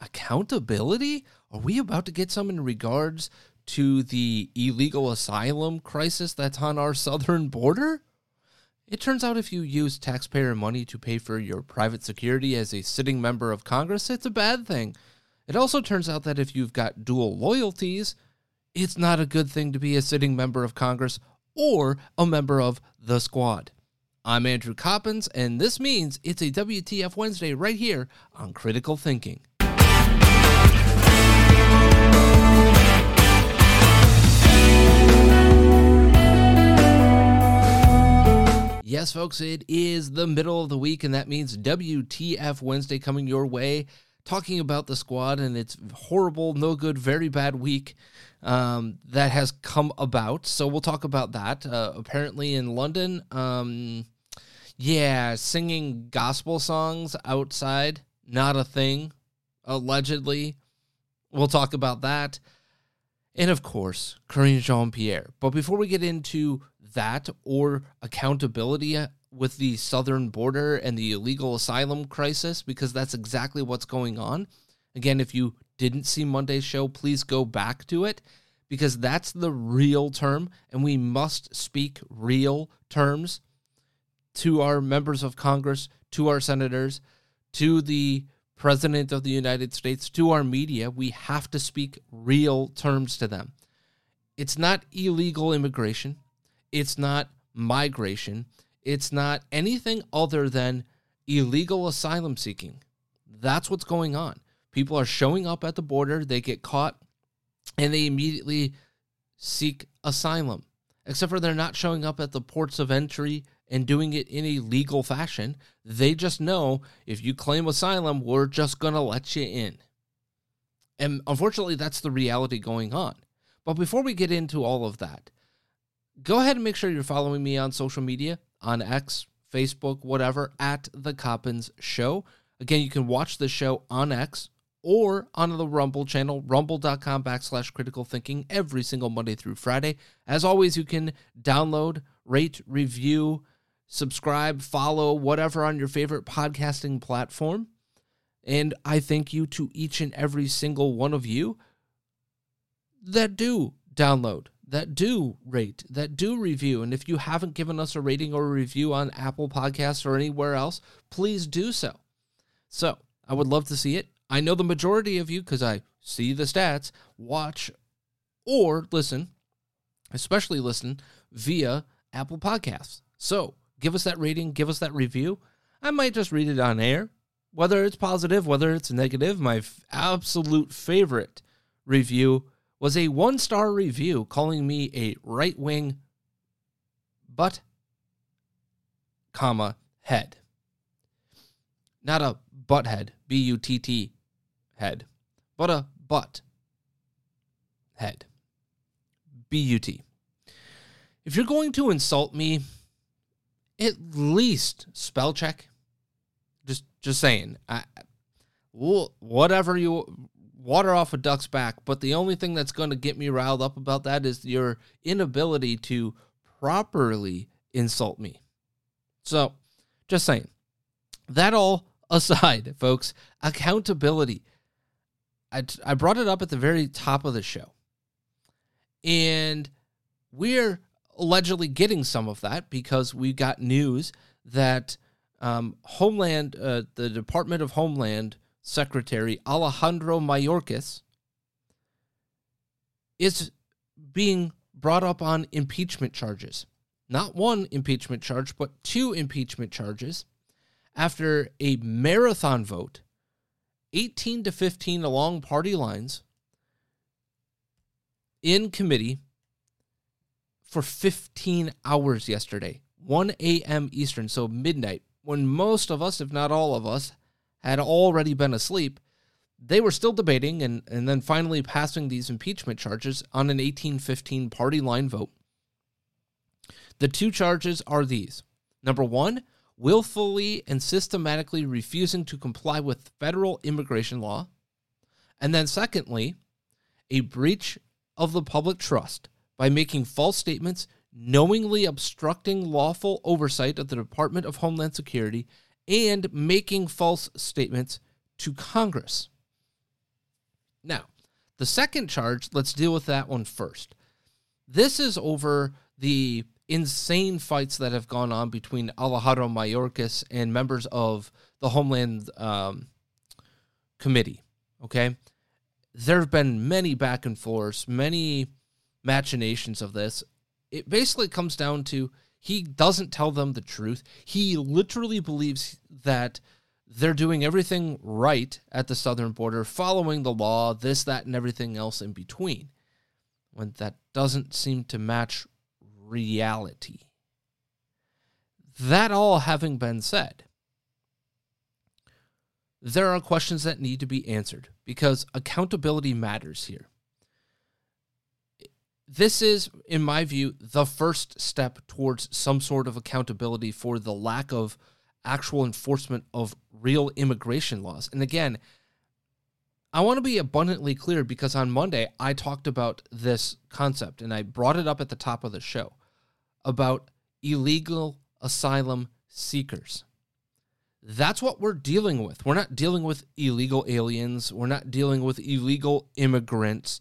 Accountability? Are we about to get some in regards to the illegal asylum crisis that's on our southern border? It turns out if you use taxpayer money to pay for your private security as a sitting member of Congress, it's a bad thing. It also turns out that if you've got dual loyalties, it's not a good thing to be a sitting member of Congress or a member of the squad. I'm Andrew Coppins, and this means it's a WTF Wednesday right here on Critical Thinking. Yes, folks, it is the middle of the week, and that means WTF Wednesday coming your way, talking about the squad and its horrible, no good, very bad week um, that has come about. So we'll talk about that. Uh, apparently in London, um, yeah, singing gospel songs outside, not a thing, allegedly. We'll talk about that. And of course, Karine Jean Pierre. But before we get into that or accountability with the southern border and the illegal asylum crisis, because that's exactly what's going on. Again, if you didn't see Monday's show, please go back to it because that's the real term, and we must speak real terms to our members of Congress, to our senators, to the President of the United States, to our media. We have to speak real terms to them. It's not illegal immigration. It's not migration. It's not anything other than illegal asylum seeking. That's what's going on. People are showing up at the border, they get caught, and they immediately seek asylum. Except for they're not showing up at the ports of entry and doing it in a legal fashion. They just know if you claim asylum, we're just going to let you in. And unfortunately, that's the reality going on. But before we get into all of that, go ahead and make sure you're following me on social media on X, Facebook, whatever, at The Coppins Show. Again, you can watch the show on X or on the Rumble channel, rumble.com backslash critical thinking every single Monday through Friday. As always, you can download, rate, review, subscribe, follow, whatever on your favorite podcasting platform. And I thank you to each and every single one of you that do download, that do rate, that do review. And if you haven't given us a rating or a review on Apple Podcasts or anywhere else, please do so. So I would love to see it. I know the majority of you, because I see the stats, watch or listen, especially listen via Apple Podcasts. So give us that rating, give us that review. I might just read it on air, whether it's positive, whether it's negative. My f- absolute favorite review was a one star review calling me a right wing butt, comma, head. Not a butt head, B U T T head, but a butt head, B U T. If you're going to insult me, at least spell check. Just Just saying. I, whatever you water off a duck's back, but the only thing that's going to get me riled up about that is your inability to properly insult me. So, just saying. That all aside, folks, accountability. I, I brought it up at the very top of the show. And we're allegedly getting some of that because we got news that um, Homeland, uh, the Department of Homeland Secretary Alejandro Mayorkas is being brought up on impeachment charges. Not one impeachment charge, but two impeachment charges after a marathon vote, 18 to 15 along party lines, in committee for 15 hours yesterday, 1 a.m. Eastern, so midnight, when most of us, if not all of us, had already been asleep. They were still debating and, and then finally passing these impeachment charges on an 1815 party line vote. The two charges are these number one, willfully and systematically refusing to comply with federal immigration law. And then, secondly, a breach of the public trust by making false statements, knowingly obstructing lawful oversight of the Department of Homeland Security, and making false statements to Congress. Now, the second charge, let's deal with that one first. This is over the insane fights that have gone on between Alejandro Mayorkas and members of the Homeland um, Committee. Okay. There have been many back and forths, many machinations of this. It basically comes down to he doesn't tell them the truth. He literally believes that they're doing everything right at the southern border, following the law, this, that, and everything else in between, when that doesn't seem to match reality. That all having been said, there are questions that need to be answered because accountability matters here. This is, in my view, the first step towards some sort of accountability for the lack of actual enforcement of real immigration laws. And again, I want to be abundantly clear because on Monday I talked about this concept and I brought it up at the top of the show about illegal asylum seekers. That's what we're dealing with. We're not dealing with illegal aliens. We're not dealing with illegal immigrants.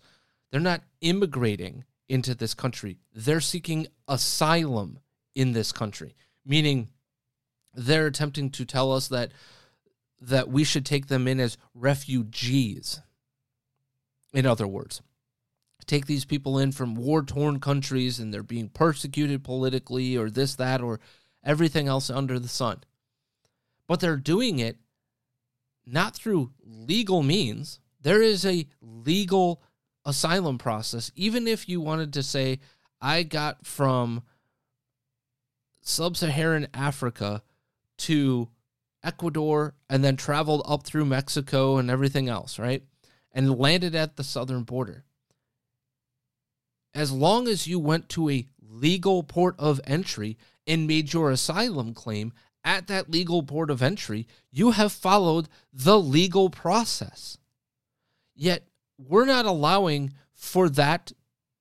They're not immigrating into this country. They're seeking asylum in this country, meaning they're attempting to tell us that that we should take them in as refugees. In other words, take these people in from war-torn countries and they're being persecuted politically or this that or everything else under the sun. But they're doing it not through legal means. There is a legal asylum process, even if you wanted to say, I got from sub Saharan Africa to Ecuador and then traveled up through Mexico and everything else, right? And landed at the southern border. As long as you went to a legal port of entry and made your asylum claim at that legal port of entry, you have followed the legal process. Yet we're not allowing for that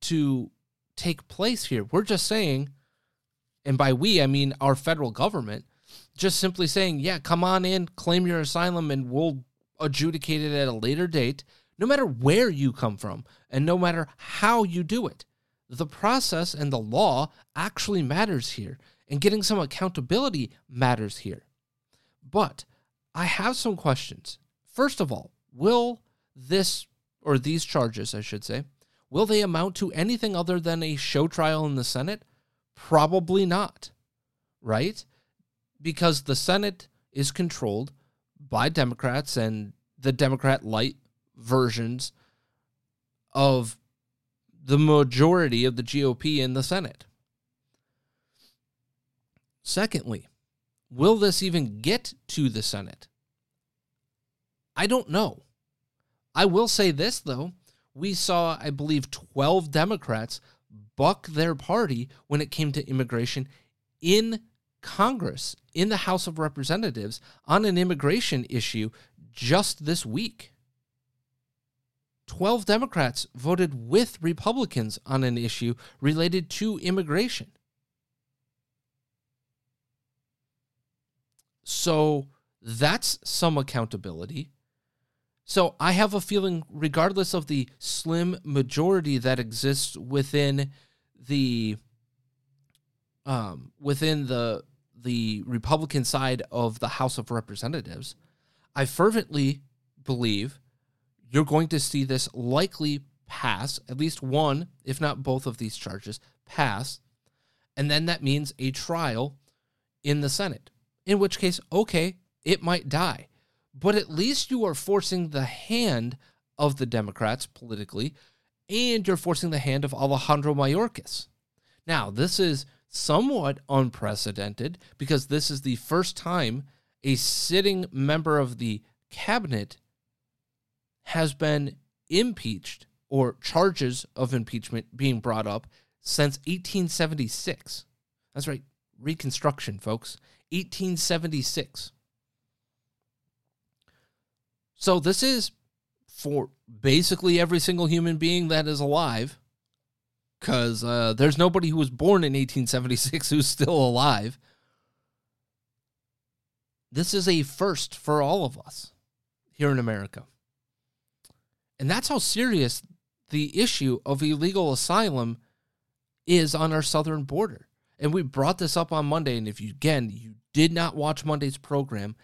to take place here. We're just saying, and by we, I mean our federal government, just simply saying, yeah, come on in, claim your asylum, and we'll adjudicate it at a later date, no matter where you come from and no matter how you do it. The process and the law actually matters here, and getting some accountability matters here. But I have some questions. First of all, will this or these charges, I should say, will they amount to anything other than a show trial in the Senate? Probably not, right? Because the Senate is controlled by Democrats and the Democrat light versions of the majority of the GOP in the Senate. Secondly, will this even get to the Senate? I don't know. I will say this, though. We saw, I believe, 12 Democrats buck their party when it came to immigration in Congress in the House of Representatives on an immigration issue just this week. 12 Democrats voted with Republicans on an issue related to immigration. So that's some accountability. So I have a feeling, regardless of the slim majority that exists within the um, within the the Republican side of the House of Representatives, I fervently believe you're going to see this likely pass, at least one, if not both of these charges, pass. And then that means a trial in the Senate, in which case, okay, it might die. But at least you are forcing the hand of the Democrats politically, and you're forcing the hand of Alejandro Mayorkas. Now, this is somewhat unprecedented because this is the first time a sitting member of the cabinet has been impeached or charges of impeachment being brought up since 1876. That's right, Reconstruction, folks. 1876. So this is for basically every single human being that is alive because uh, there's nobody who was born in 1876 who's still alive. This is a first for all of us here in America. And that's how serious the issue of illegal asylum is on our southern border. And we brought this up on Monday. And if you, again, you did not watch Monday's program,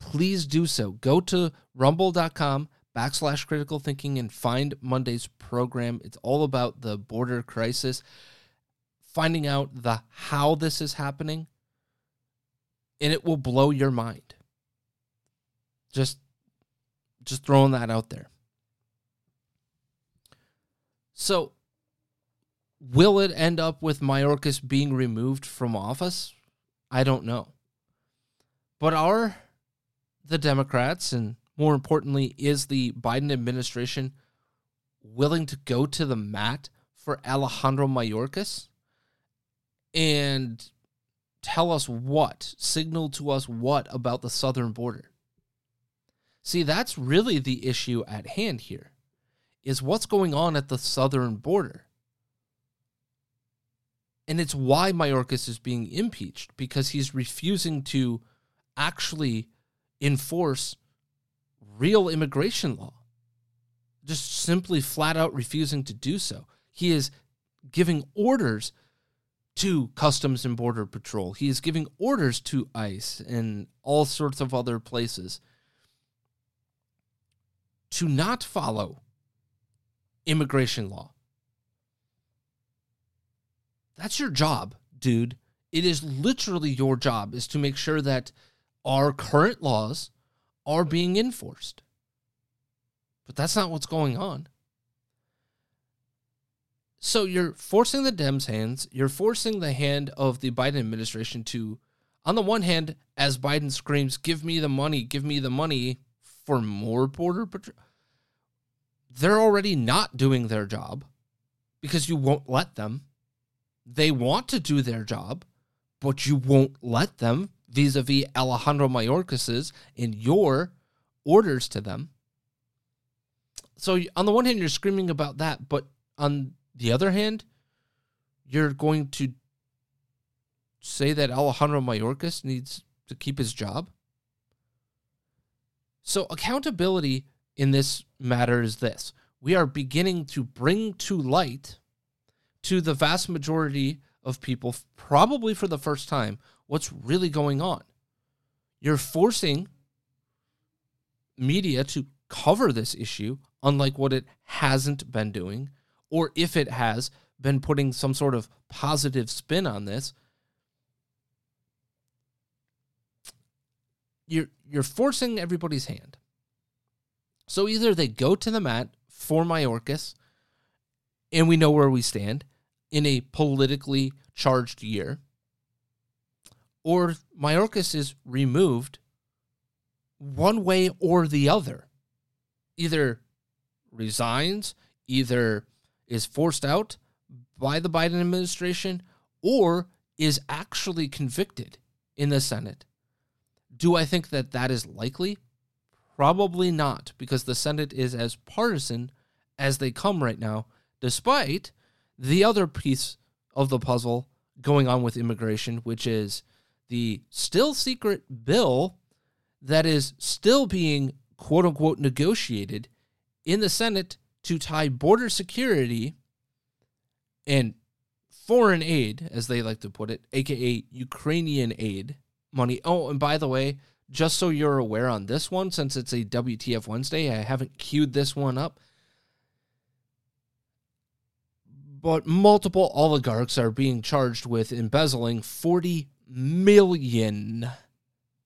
please do so. Go to rumble.com backslash critical thinking and find Monday's program. It's all about the border crisis, finding out the how this is happening, and it will blow your mind. Just just throwing that out there. So will it end up with Mayorkas being removed from office? I don't know. But are the Democrats and more importantly, is the Biden administration willing to go to the mat for Alejandro Mayorkas and tell us what, signal to us what about the southern border? See, that's really the issue at hand here. Is what's going on at the southern border. And it's why Mayorkas is being impeached because he's refusing to actually enforce real immigration law, just simply flat out refusing to do so. He is giving orders to Customs and Border Patrol. He is giving orders to ICE and all sorts of other places to not follow immigration law. That's your job, dude. It is literally your job is to make sure that our current laws are being enforced. But that's not what's going on. So you're forcing the Dems' hands, you're forcing the hand of the Biden administration to, on the one hand, as Biden screams, give me the money, give me the money for more border patrol. They're already not doing their job because you won't let them. They want to do their job, but you won't let them vis a vis Alejandro Mayorkas's in your orders to them. So, on the one hand, you're screaming about that, but on the other hand, you're going to say that Alejandro Mayorkas needs to keep his job. So, accountability in this matter is this we are beginning to bring to light to the vast majority of people, probably for the first time, what's really going on. You're forcing media to cover this issue, unlike what it hasn't been doing, or if it has been putting some sort of positive spin on this. You're you're forcing everybody's hand. So either they go to the mat for Mayorkas, and we know where we stand in a politically charged year, or Mayorkas is removed one way or the other. Either resigns, either is forced out by the Biden administration, or is actually convicted in the Senate. Do I think that that is likely? Probably not, because the Senate is as partisan as they come right now, despite the other piece of the puzzle going on with immigration, which is the still secret bill that is still being quote unquote negotiated in the Senate to tie border security and foreign aid, as they like to put it, aka Ukrainian aid money. Oh, and by the way, just so you're aware on this one, since it's a WTF Wednesday, I haven't queued this one up. But multiple oligarchs are being charged with embezzling 40 million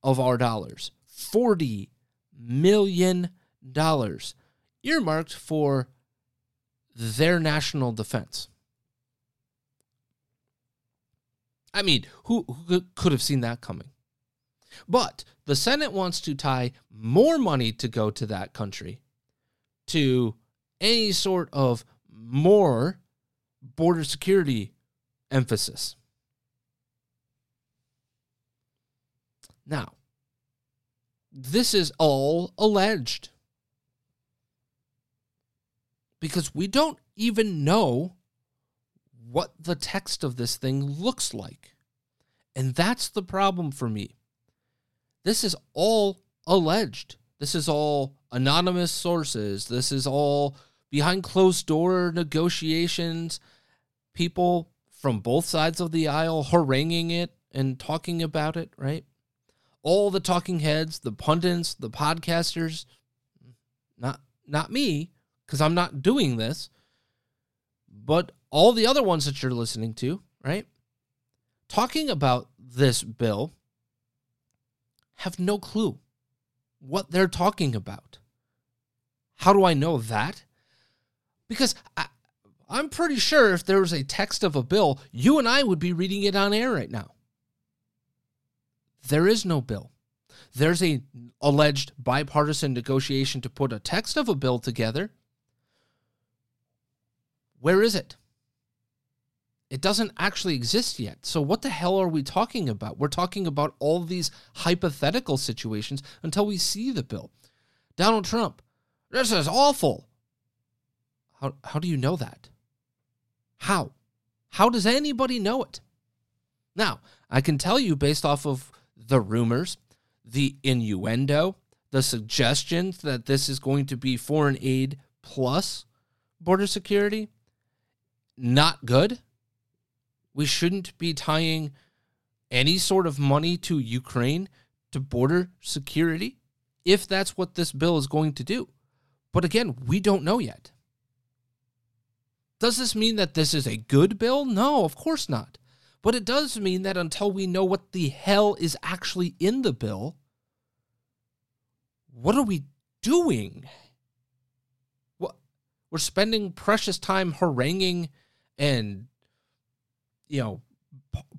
of our dollars. 40 million dollars earmarked for their national defense. I mean, who, who could have seen that coming? But the Senate wants to tie more money to go to that country to any sort of more border security emphasis. Now, this is all alleged because we don't even know what the text of this thing looks like. And that's the problem for me. This is all alleged. This is all anonymous sources. This is all behind closed door negotiations. People from both sides of the aisle haranguing it and talking about it, right? All the talking heads, the pundits, the podcasters, not not me, because I'm not doing this, but all the other ones that you're listening to, right? Talking about this bill have no clue what they're talking about. How do I know that? Because I, I'm pretty sure if there was a text of a bill, you and I would be reading it on air right now. There is no bill. There's a alleged bipartisan negotiation to put a text of a bill together. Where is it? It doesn't actually exist yet. So, what the hell are we talking about? We're talking about all these hypothetical situations until we see the bill. Donald Trump, this is awful. How, how do you know that? How? How does anybody know it? Now, I can tell you based off of the rumors, the innuendo, the suggestions that this is going to be foreign aid plus border security, not good we shouldn't be tying any sort of money to Ukraine to border security if that's what this bill is going to do. But again, we don't know yet. Does this mean that this is a good bill? No, of course not. But it does mean that until we know what the hell is actually in the bill, what are we doing? What we're spending precious time haranguing and you know,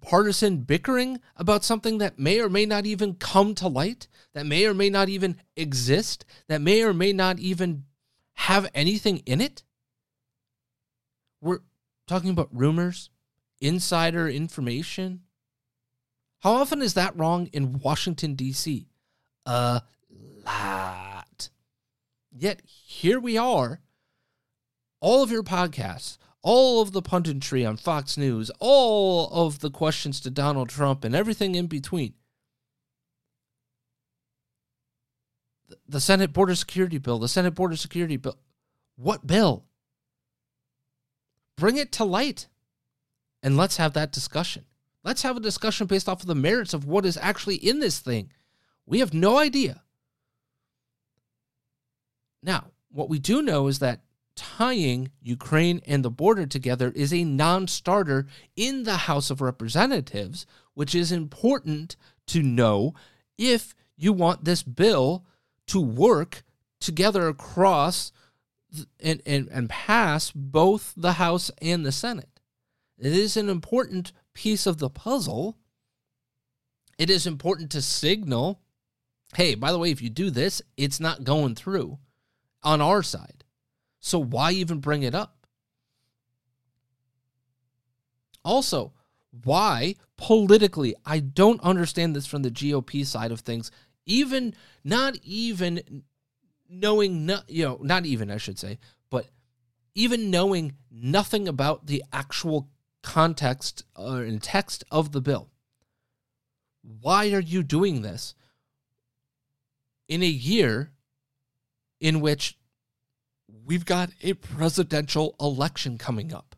partisan bickering about something that may or may not even come to light, that may or may not even exist, that may or may not even have anything in it? We're talking about rumors, insider information. How often is that wrong in Washington, D.C.? A lot. Yet here we are, all of your podcasts all of the punditry on Fox News, all of the questions to Donald Trump, and everything in between. The Senate Border Security Bill, the Senate Border Security Bill. What bill? Bring it to light and let's have that discussion. Let's have a discussion based off of the merits of what is actually in this thing. We have no idea. Now, what we do know is that tying Ukraine and the border together is a non starter in the House of Representatives, which is important to know if you want this bill to work together across and, and, and pass both the House and the Senate. It is an important piece of the puzzle. It is important to signal hey, by the way, if you do this, it's not going through on our side. So why even bring it up? Also, why politically I don't understand this from the GOP side of things even not even knowing no, you know not even I should say but even knowing nothing about the actual context uh, or in text of the bill why are you doing this in a year in which we've got a presidential election coming up?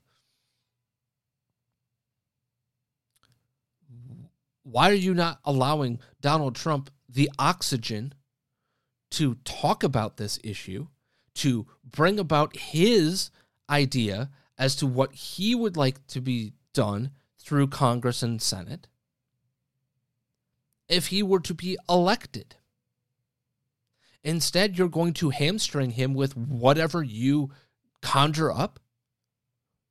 Why are you not allowing Donald Trump the oxygen to talk about this issue, to bring about his idea as to what he would like to be done through Congress and Senate if he were to be elected? Instead, you're going to hamstring him with whatever you conjure up.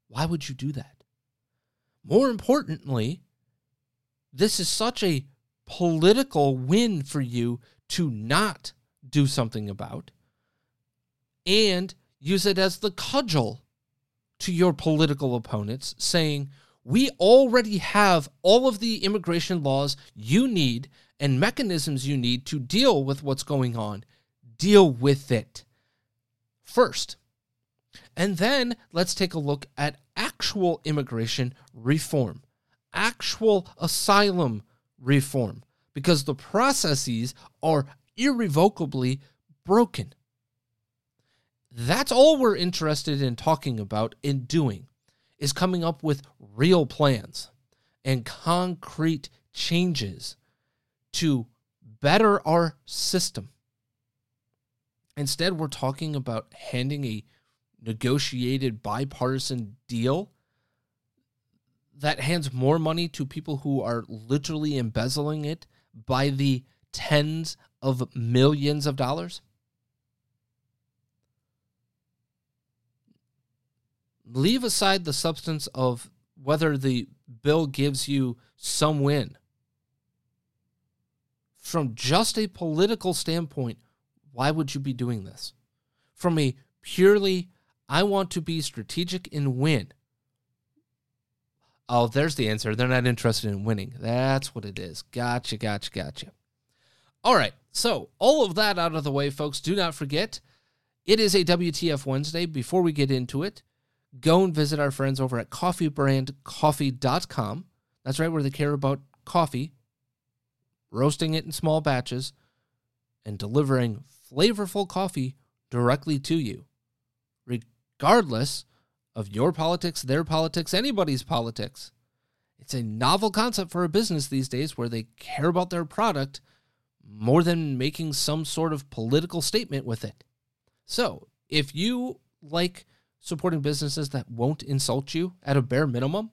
Why would you do that? More importantly, this is such a political win for you to not do something about and use it as the cudgel to your political opponents, saying, We already have all of the immigration laws you need and mechanisms you need to deal with what's going on. Deal with it first. And then let's take a look at actual immigration reform actual asylum reform because the processes are irrevocably broken. That's all we're interested in talking about and doing is coming up with real plans and concrete changes to better our system. Instead, we're talking about handing a negotiated bipartisan deal that hands more money to people who are literally embezzling it by the tens of millions of dollars? Leave aside the substance of whether the bill gives you some win. From just a political standpoint, why would you be doing this? From a purely, I want to be strategic and win Oh, there's the answer. They're not interested in winning. That's what it is. Gotcha, gotcha, gotcha. All right. So, all of that out of the way, folks. Do not forget, it is a WTF Wednesday. Before we get into it, go and visit our friends over at coffeebrandcoffee.com. That's right, where they care about coffee, roasting it in small batches, and delivering flavorful coffee directly to you, regardless of your politics, their politics, anybody's politics. It's a novel concept for a business these days where they care about their product more than making some sort of political statement with it. So, if you like supporting businesses that won't insult you at a bare minimum,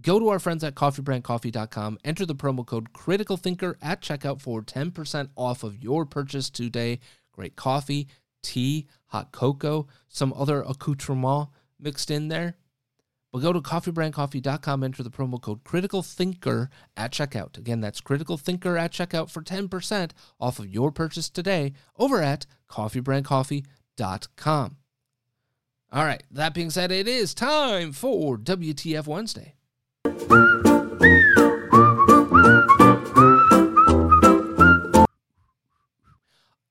go to our friends at coffeebrandcoffee.com, enter the promo code critical thinker at checkout for 10% off of your purchase today. Great coffee, tea, hot cocoa, some other accoutrement mixed in there. But go to coffeebrandcoffee.com, enter the promo code Critical Thinker at checkout. Again, that's Critical Thinker at checkout for 10% off of your purchase today over at coffeebrandcoffee.com. All right, that being said, it is time for WTF Wednesday.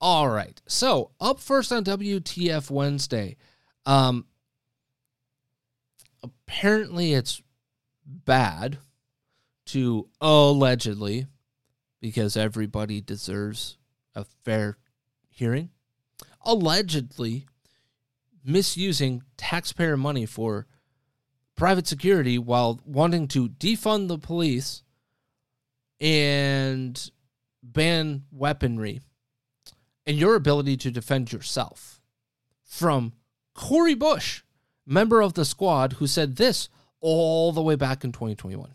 All right, so up first on WTF Wednesday. Um, apparently it's bad to allegedly, because everybody deserves a fair hearing, allegedly misusing taxpayer money for private security while wanting to defund the police and ban weaponry and your ability to defend yourself from Cori Bush member of the squad who said this all the way back in 2021.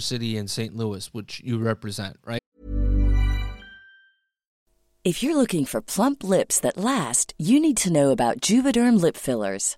City and St. Louis, which you represent, right? If you're looking for plump lips that last, you need to know about Juvederm lip fillers.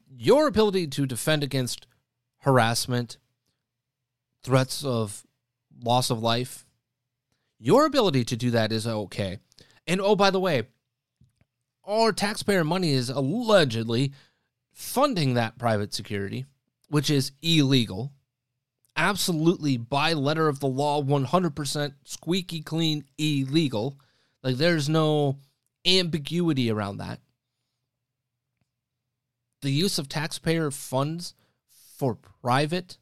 your ability to defend against harassment, threats of loss of life, your ability to do that is okay. And oh, by the way, our taxpayer money is allegedly funding that private security, which is illegal. Absolutely, by letter of the law, 100% squeaky clean illegal. Like, there's no ambiguity around that the use of taxpayer funds for private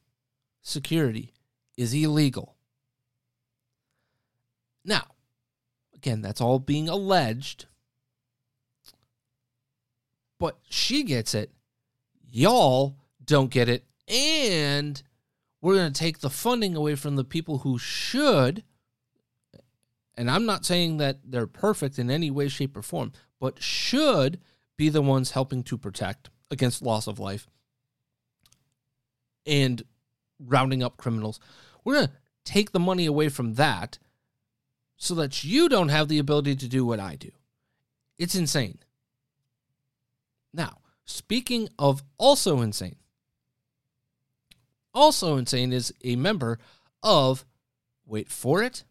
security is illegal. Now, again, that's all being alleged. But she gets it. Y'all don't get it. And we're going to take the funding away from the people who should. And I'm not saying that they're perfect in any way, shape, or form, but should be the ones helping to protect against loss of life and rounding up criminals. We're going to take the money away from that so that you don't have the ability to do what I do. It's insane. Now, speaking of also insane, also insane is a member of, wait for it,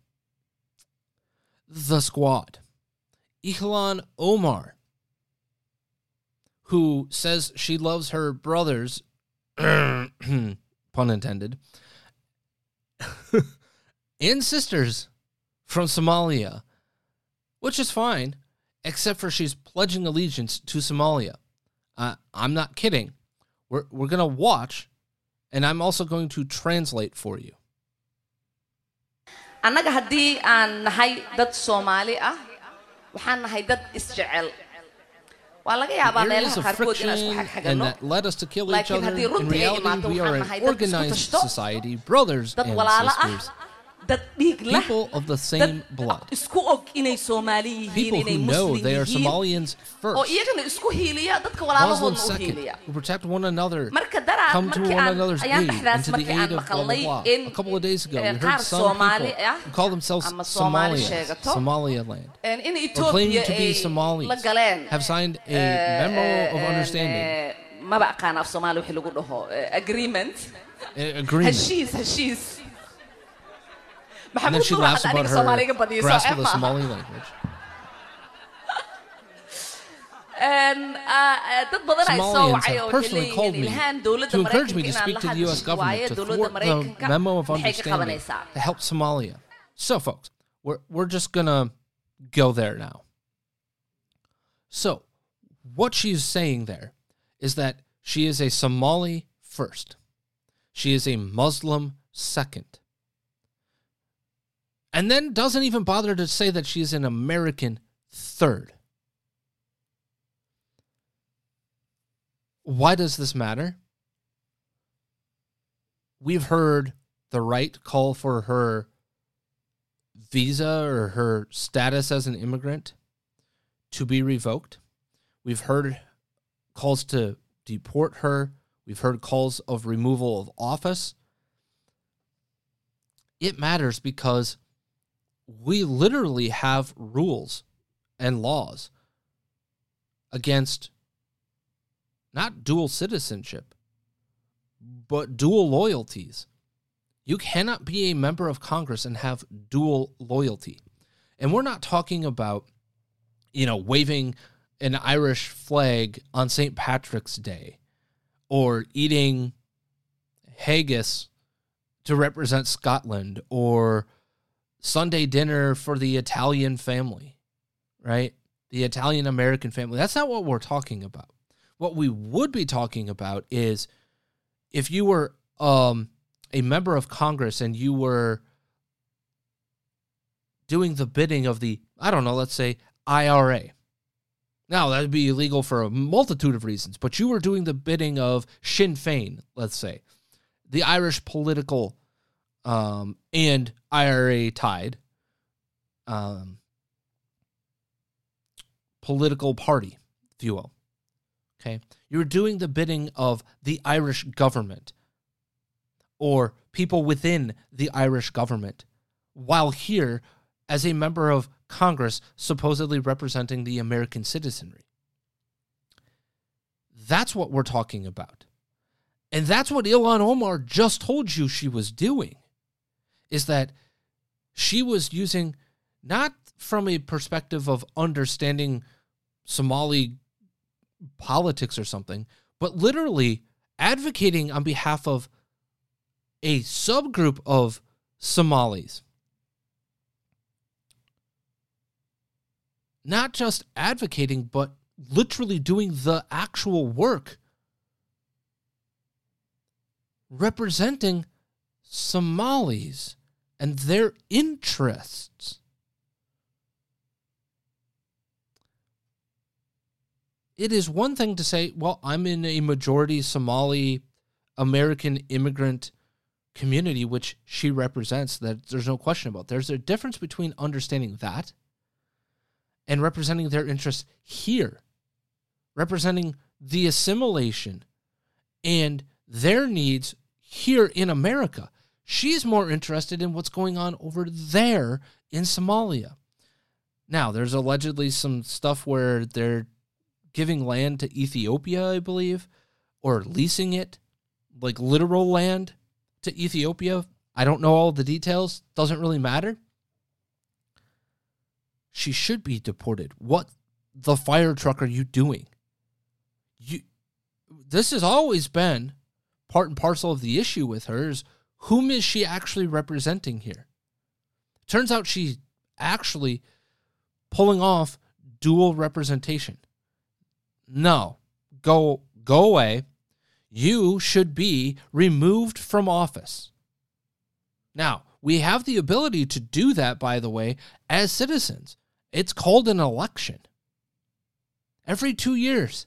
the squad. Ilhan Omar who says she loves her brothers, pun intended, and sisters from Somalia, which is fine, except for she's pledging allegiance to Somalia. Uh, I'm not kidding. We're, we're going to watch, and I'm also going to translate for you. annaga haddii aan nahay dad soomaali ah waxaan nahay dad isjecel waa laga yaabaa Areas meelaha of qaarkood inaan friction isku and that led us to kill each laakiin other. haddii In runtii ay reality, imaato we waxaan are nahay an dad isku organized tashto society, brothers dad and walaalo ah sisters, dad dhiig leh people of the same blood, isku og inay soomaali yihiin people inay who know muslim they are yihiin. Somalians oo first, iyagana isku hiiliya dadka Muslims walaalahoodna u hiiliya who protect one another, marka daraan come to one another's aid, and to the aid of blah, blah, blah. A couple of days ago, we eh, heard qaar some soomaali people ah who call themselves Somalians, Somaliland, or claim Ethiopia to be la galeen have signed a eh, memo eh, of eh, understanding, eh, maba aqaan af soomaali wixii lagu dhaho eh, agreement. heshiis heshiis And then she laughs about her grasp of the. Somali language. And, uh, dad badan ay soo Somalians wacay have oo personally called me ilhaan dowladda to encourage me to Mareykanka speak to la the U.S. government to dowladda Mareykanka memo of understanding to help Somalia. So, folks, we're we're just gonna go there now. So, what she's saying there is that she is a Somali first. She is a Muslim second and then doesn't even bother to say that she's an American third. Why does this matter? We've heard the right call for her visa or her status as an immigrant to be revoked. We've heard calls to deport her. We've heard calls of removal of office. It matters because we literally have rules and laws against not dual citizenship, but dual loyalties. You cannot be a member of Congress and have dual loyalty. And we're not talking about, you know, waving an Irish flag on St. Patrick's Day or eating haggis to represent Scotland or Sunday dinner for the Italian family, right? The Italian American family. That's not what we're talking about. What we would be talking about is if you were um, a member of Congress and you were doing the bidding of the, I don't know, let's say IRA. Now, that would be illegal for a multitude of reasons, but you were doing the bidding of Sinn Féin, let's say, the Irish political um, and IRA tied um, political party, if you will. Okay. You're doing the bidding of the Irish government or people within the Irish government, while here as a member of Congress supposedly representing the American citizenry. That's what we're talking about. And that's what Ilhan Omar just told you she was doing is that she was using not from a perspective of understanding Somali politics or something, but literally advocating on behalf of a subgroup of Somalis. Not just advocating, but literally doing the actual work, representing Somalis and their interests. It is one thing to say, well, I'm in a majority Somali American immigrant community, which she represents, that there's no question about. There's a difference between understanding that and representing their interests here, representing the assimilation and their needs here in America. She's more interested in what's going on over there in Somalia. Now, there's allegedly some stuff where they're giving land to Ethiopia, I believe, or leasing it, like literal land to Ethiopia. I don't know all the details, doesn't really matter. She should be deported. What the fire truck are you doing? You this has always been part and parcel of the issue with her is whom is she actually representing here? Turns out she's actually pulling off dual representation. No, go go away. You should be removed from office. Now, we have the ability to do that, by the way, as citizens. It's called an election. Every two years.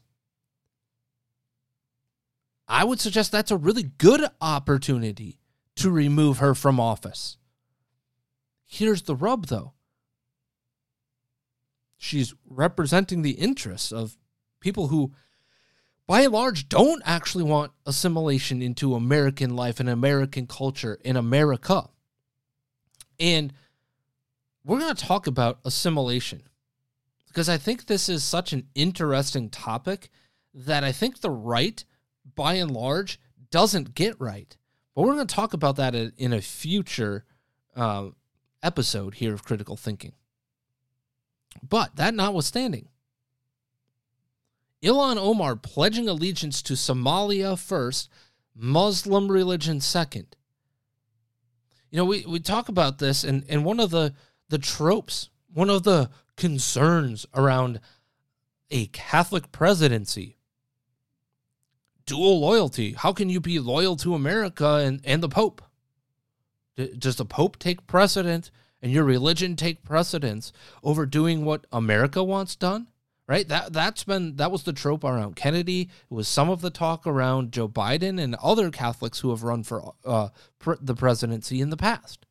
I would suggest that's a really good opportunity to remove her from office. Here's the rub, though she's representing the interests of people who, by and large, don't actually want assimilation into American life and American culture in America. And we're going to talk about assimilation because I think this is such an interesting topic that I think the right, by and large, doesn't get right. But we're going to talk about that in a future uh, episode here of Critical Thinking. But that notwithstanding, Ilhan Omar pledging allegiance to Somalia first, Muslim religion second. You know, we, we talk about this, and, and one of the, the tropes, one of the concerns around a Catholic presidency dual loyalty. How can you be loyal to America and, and the Pope? Does the Pope take precedent and your religion take precedence over doing what America wants done? right? That that's been that was the trope around Kennedy. It was some of the talk around Joe Biden and other Catholics who have run for uh, pr- the presidency in the past.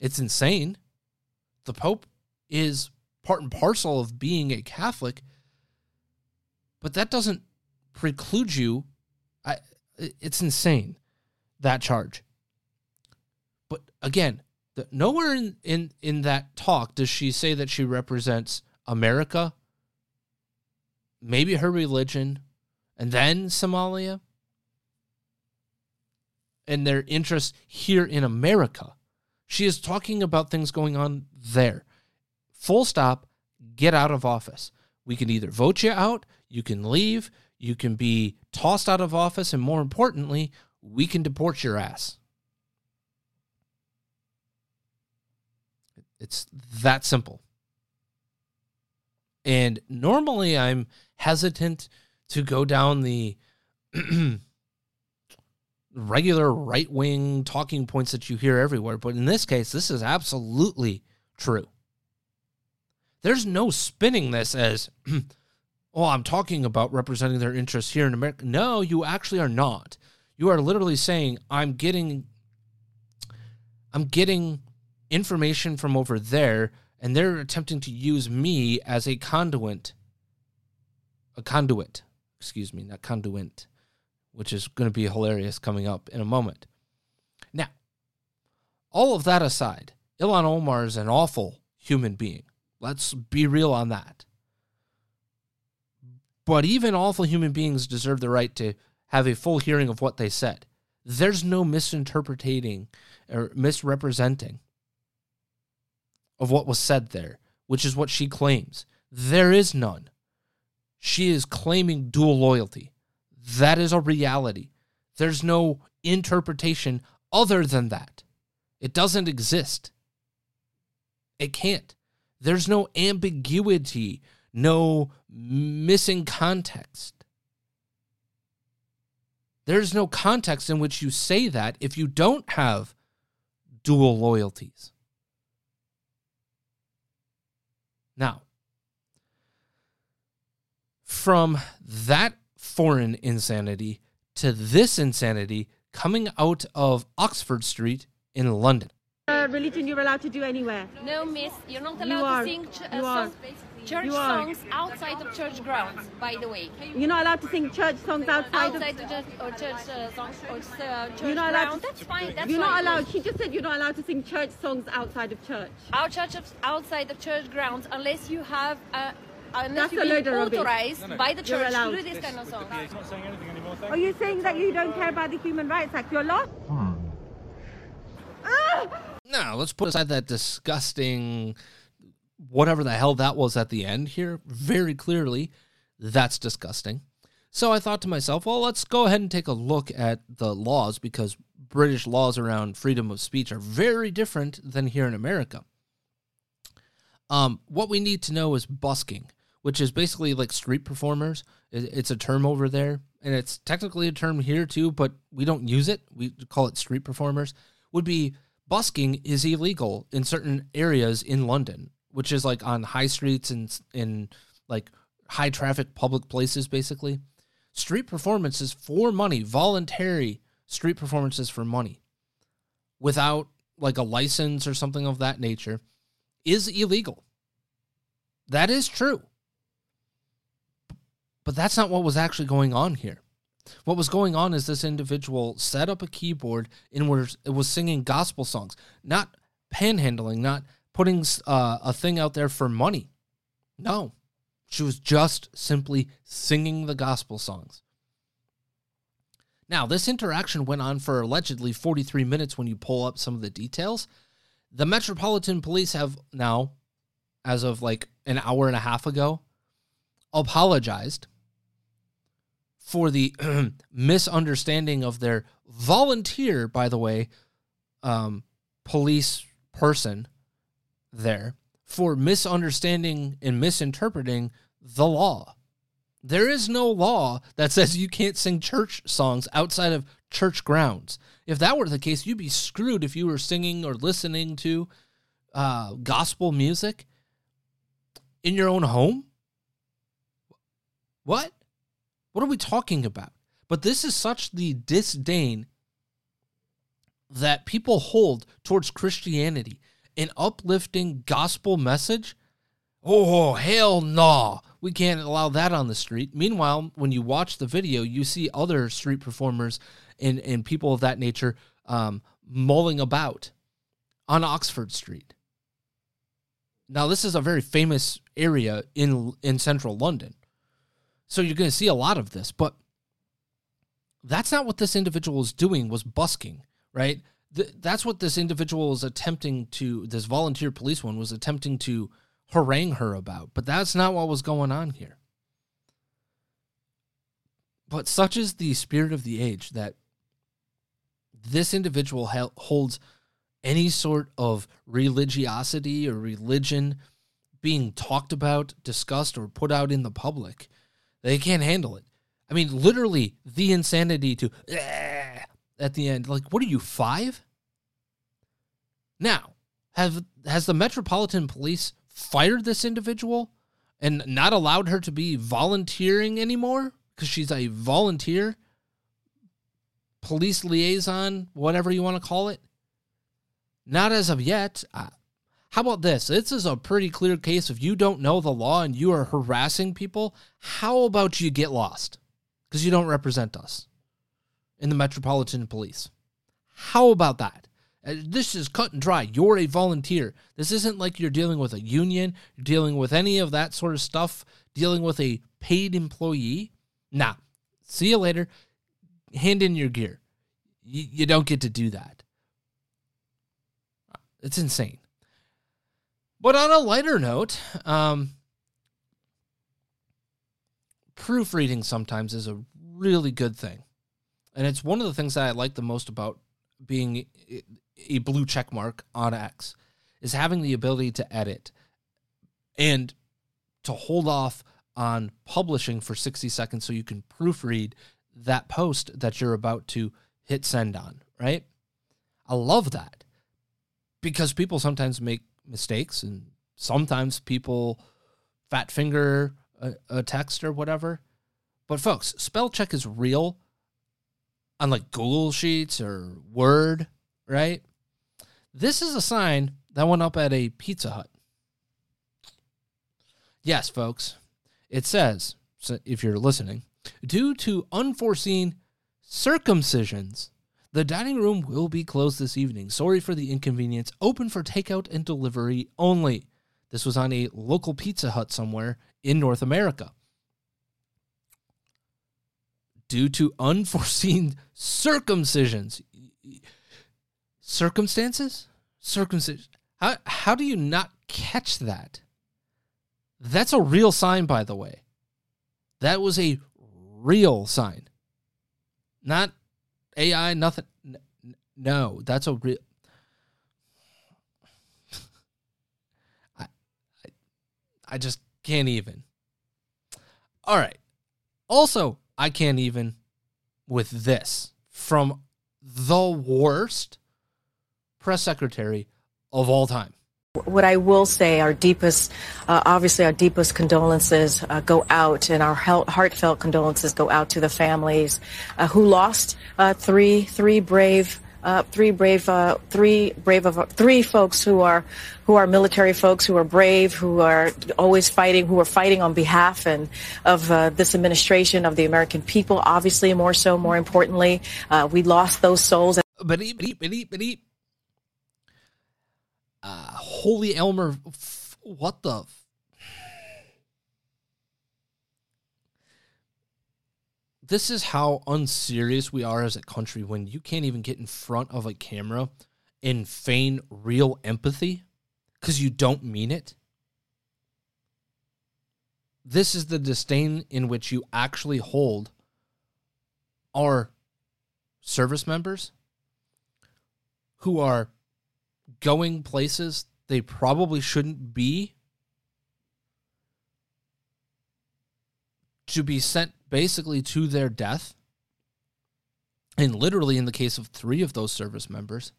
It's insane. The Pope is part and parcel of being a Catholic, but that doesn't preclude you. I, it's insane that charge. But again, the, nowhere in, in in that talk does she say that she represents America maybe her religion, and then Somalia, and their interests here in America. She is talking about things going on there. Full stop, get out of office. We can either vote you out, you can leave, you can be tossed out of office, and more importantly, we can deport your ass. It's that simple. And normally I'm hesitant to go down the regular right wing talking points that you hear everywhere. But in this case, this is absolutely true. There's no spinning this as, oh, I'm talking about representing their interests here in America. No, you actually are not. You are literally saying, I'm getting. I'm getting information from over there, and they're attempting to use me as a conduit a conduit, excuse me, not conduit, which is going to be hilarious coming up in a moment. Now, all of that aside, Ilhan Omar is an awful human being. Let's be real on that. But even awful human beings deserve the right to have a full hearing of what they said. There's no misinterpreting or misrepresenting of what was said there, which is what she claims. There is none. She is claiming dual loyalty. That is a reality. There's no interpretation other than that. It doesn't exist. It can't. There's no ambiguity, no missing context. There's no context in which you say that if you don't have dual loyalties. Now, from that foreign insanity to this insanity coming out of Oxford Street in London. Uh, religion you're allowed to do anywhere. No, miss, you're not You allowed are. to sing ch- You uh, are. songs, church You are. songs outside of church grounds, by the way. You're not allowed to sing church songs outside, Outside of. of church, or church uh, songs or uh, church You're not allowed grounds, to- that's fine. That's You're not fine. allowed. She just said you're not allowed to sing church songs outside of church. Our church of, outside of church grounds, unless you have uh, unless That's you've a been of rubbish. authorized by the church to allowed. do this kind of songs. Are you saying that you don't care about the Human Rights Act? You're lost. Now, let's put aside that disgusting whatever the hell that was at the end here. Very clearly, that's disgusting. So I thought to myself, well, let's go ahead and take a look at the laws because British laws around freedom of speech are very different than here in America. Um, what we need to know is busking, which is basically like street performers. It's a term over there, and it's technically a term here too, but we don't use it. We call it street performers. Would be busking is illegal in certain areas in London, which is like on high streets and in like high traffic public places, basically. Street performances for money, voluntary street performances for money, without like a license or something of that nature, is illegal. That is true. But that's not what was actually going on here. What was going on is this individual set up a keyboard and it was singing gospel songs, not panhandling, not putting uh, a thing out there for money. No, she was just simply singing the gospel songs. Now, this interaction went on for allegedly 43 minutes when you pull up some of the details. The Metropolitan Police have now, as of like an hour and a half ago, apologized for the misunderstanding of their volunteer, by the way, um, police person there for misunderstanding and misinterpreting the law. There is no law that says you can't sing church songs outside of church grounds. If that were the case, you'd be screwed if you were singing or listening to uh, gospel music in your own home. What? What are we talking about? But this is such the disdain that people hold towards Christianity, an uplifting gospel message. Oh, hell no. We can't allow that on the street. Meanwhile, when you watch the video, you see other street performers and, and people of that nature um, mulling about on Oxford Street. Now, this is a very famous area in in central London. So you're going to see a lot of this, but that's not what this individual is doing was busking, right? Th- that's what this individual is attempting to this volunteer police one was attempting to harangue her about, but that's not what was going on here. But such is the spirit of the age that this individual holds any sort of religiosity or religion being talked about, discussed, or put out in the public. They can't handle it. I mean, literally, the insanity to eh, at the end. Like, what are you, five? Now, have has the Metropolitan Police fired this individual and not allowed her to be volunteering anymore because she's a volunteer police liaison, whatever you want to call it? Not as of yet. How about this? This is a pretty clear case. If you don't know the law and you are harassing people, how about you get lost? Because you don't represent us in the Metropolitan Police. How about that? Uh, This is cut and dry. You're a volunteer. This isn't like you're dealing with a union, you're dealing with any of that sort of stuff, dealing with a paid employee. Nah, see you later. Hand in your gear. You, you don't get to do that. It's insane. But on a lighter note, um, proofreading sometimes is a really good thing. And it's one of the things that I like the most about being a blue check mark on X is having the ability to edit and to hold off on publishing for 60 seconds so you can proofread that post that you're about to hit send on, right? I love that because people sometimes make mistakes and sometimes people fat finger a, a text or whatever. But folks, spell check is real on like Google Sheets or Word, right? This is a sign that went up at a Pizza Hut. Yes, folks. It says, if you're listening, due to unforeseen circumcisions, the dining room will be closed this evening. Sorry for the inconvenience. Open for takeout and delivery only. This was on a local Pizza Hut somewhere in North America. Due to unforeseen circumcisions, circumstances, circumcision. How how do you not catch that? That's a real sign, by the way. That was a real sign, not AI. Nothing. No, that's a real. I, I, I just can't even. All right. Also, I can't even with this from the worst press secretary of all time. What I will say, our deepest, uh, obviously, our deepest condolences uh, go out, and our heartfelt condolences go out to the families uh, who lost uh, three, three brave, uh, three brave, uh, three brave of three folks who are, who are military folks who are brave, who are always fighting, who are fighting on behalf and of this administration, of the American people. Obviously, more so, more importantly, we lost those souls. Beep, beep, beep. Uh, Holy Elmer, f- what the? F- this is how unserious we are as a country when you can't even get in front of a camera and feign real empathy because you don't mean it. This is the disdain in which you actually hold our service members who are going places they probably shouldn't be to be sent basically to their death. And literally, in the case of three of those service members,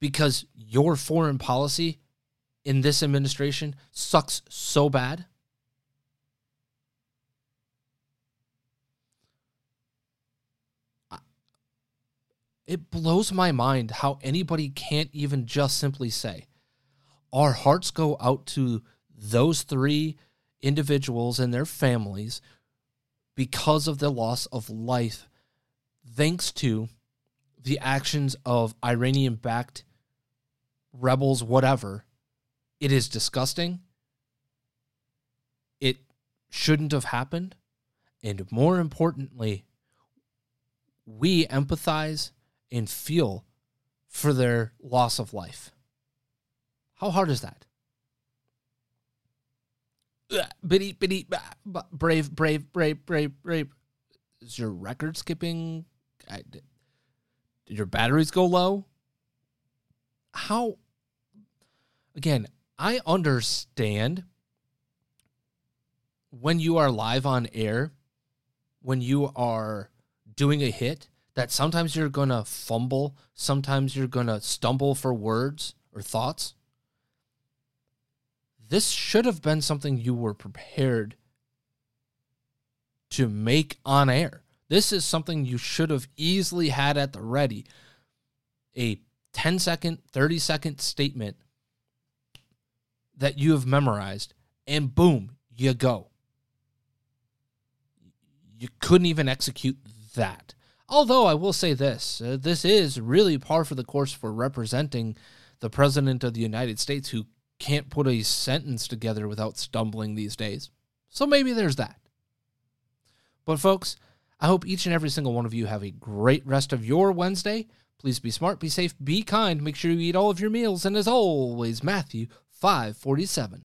because your foreign policy in this administration sucks so bad. It blows my mind how anybody can't even just simply say, Our hearts go out to those three individuals and their families because of the loss of life, thanks to the actions of Iranian backed rebels, whatever. It is disgusting. It shouldn't have happened. And more importantly, we empathize and feel for their loss of life. How hard is that? Bitty, bitty, brave, brave, brave, brave, brave. Is your record skipping? Did your batteries go low? How? Again, I understand when you are live on air, when you are doing a hit, that sometimes you're going to fumble, sometimes you're going to stumble for words or thoughts. This should have been something you were prepared to make on air. This is something you should have easily had at the ready. A 10 second, 30 second statement that you have memorized, and boom, you go. You couldn't even execute that. Although I will say this uh, this is really par for the course for representing the President of the United States who can't put a sentence together without stumbling these days. So maybe there's that. But, folks, I hope each and every single one of you have a great rest of your Wednesday. Please be smart, be safe, be kind. Make sure you eat all of your meals. And as always, Matthew 547.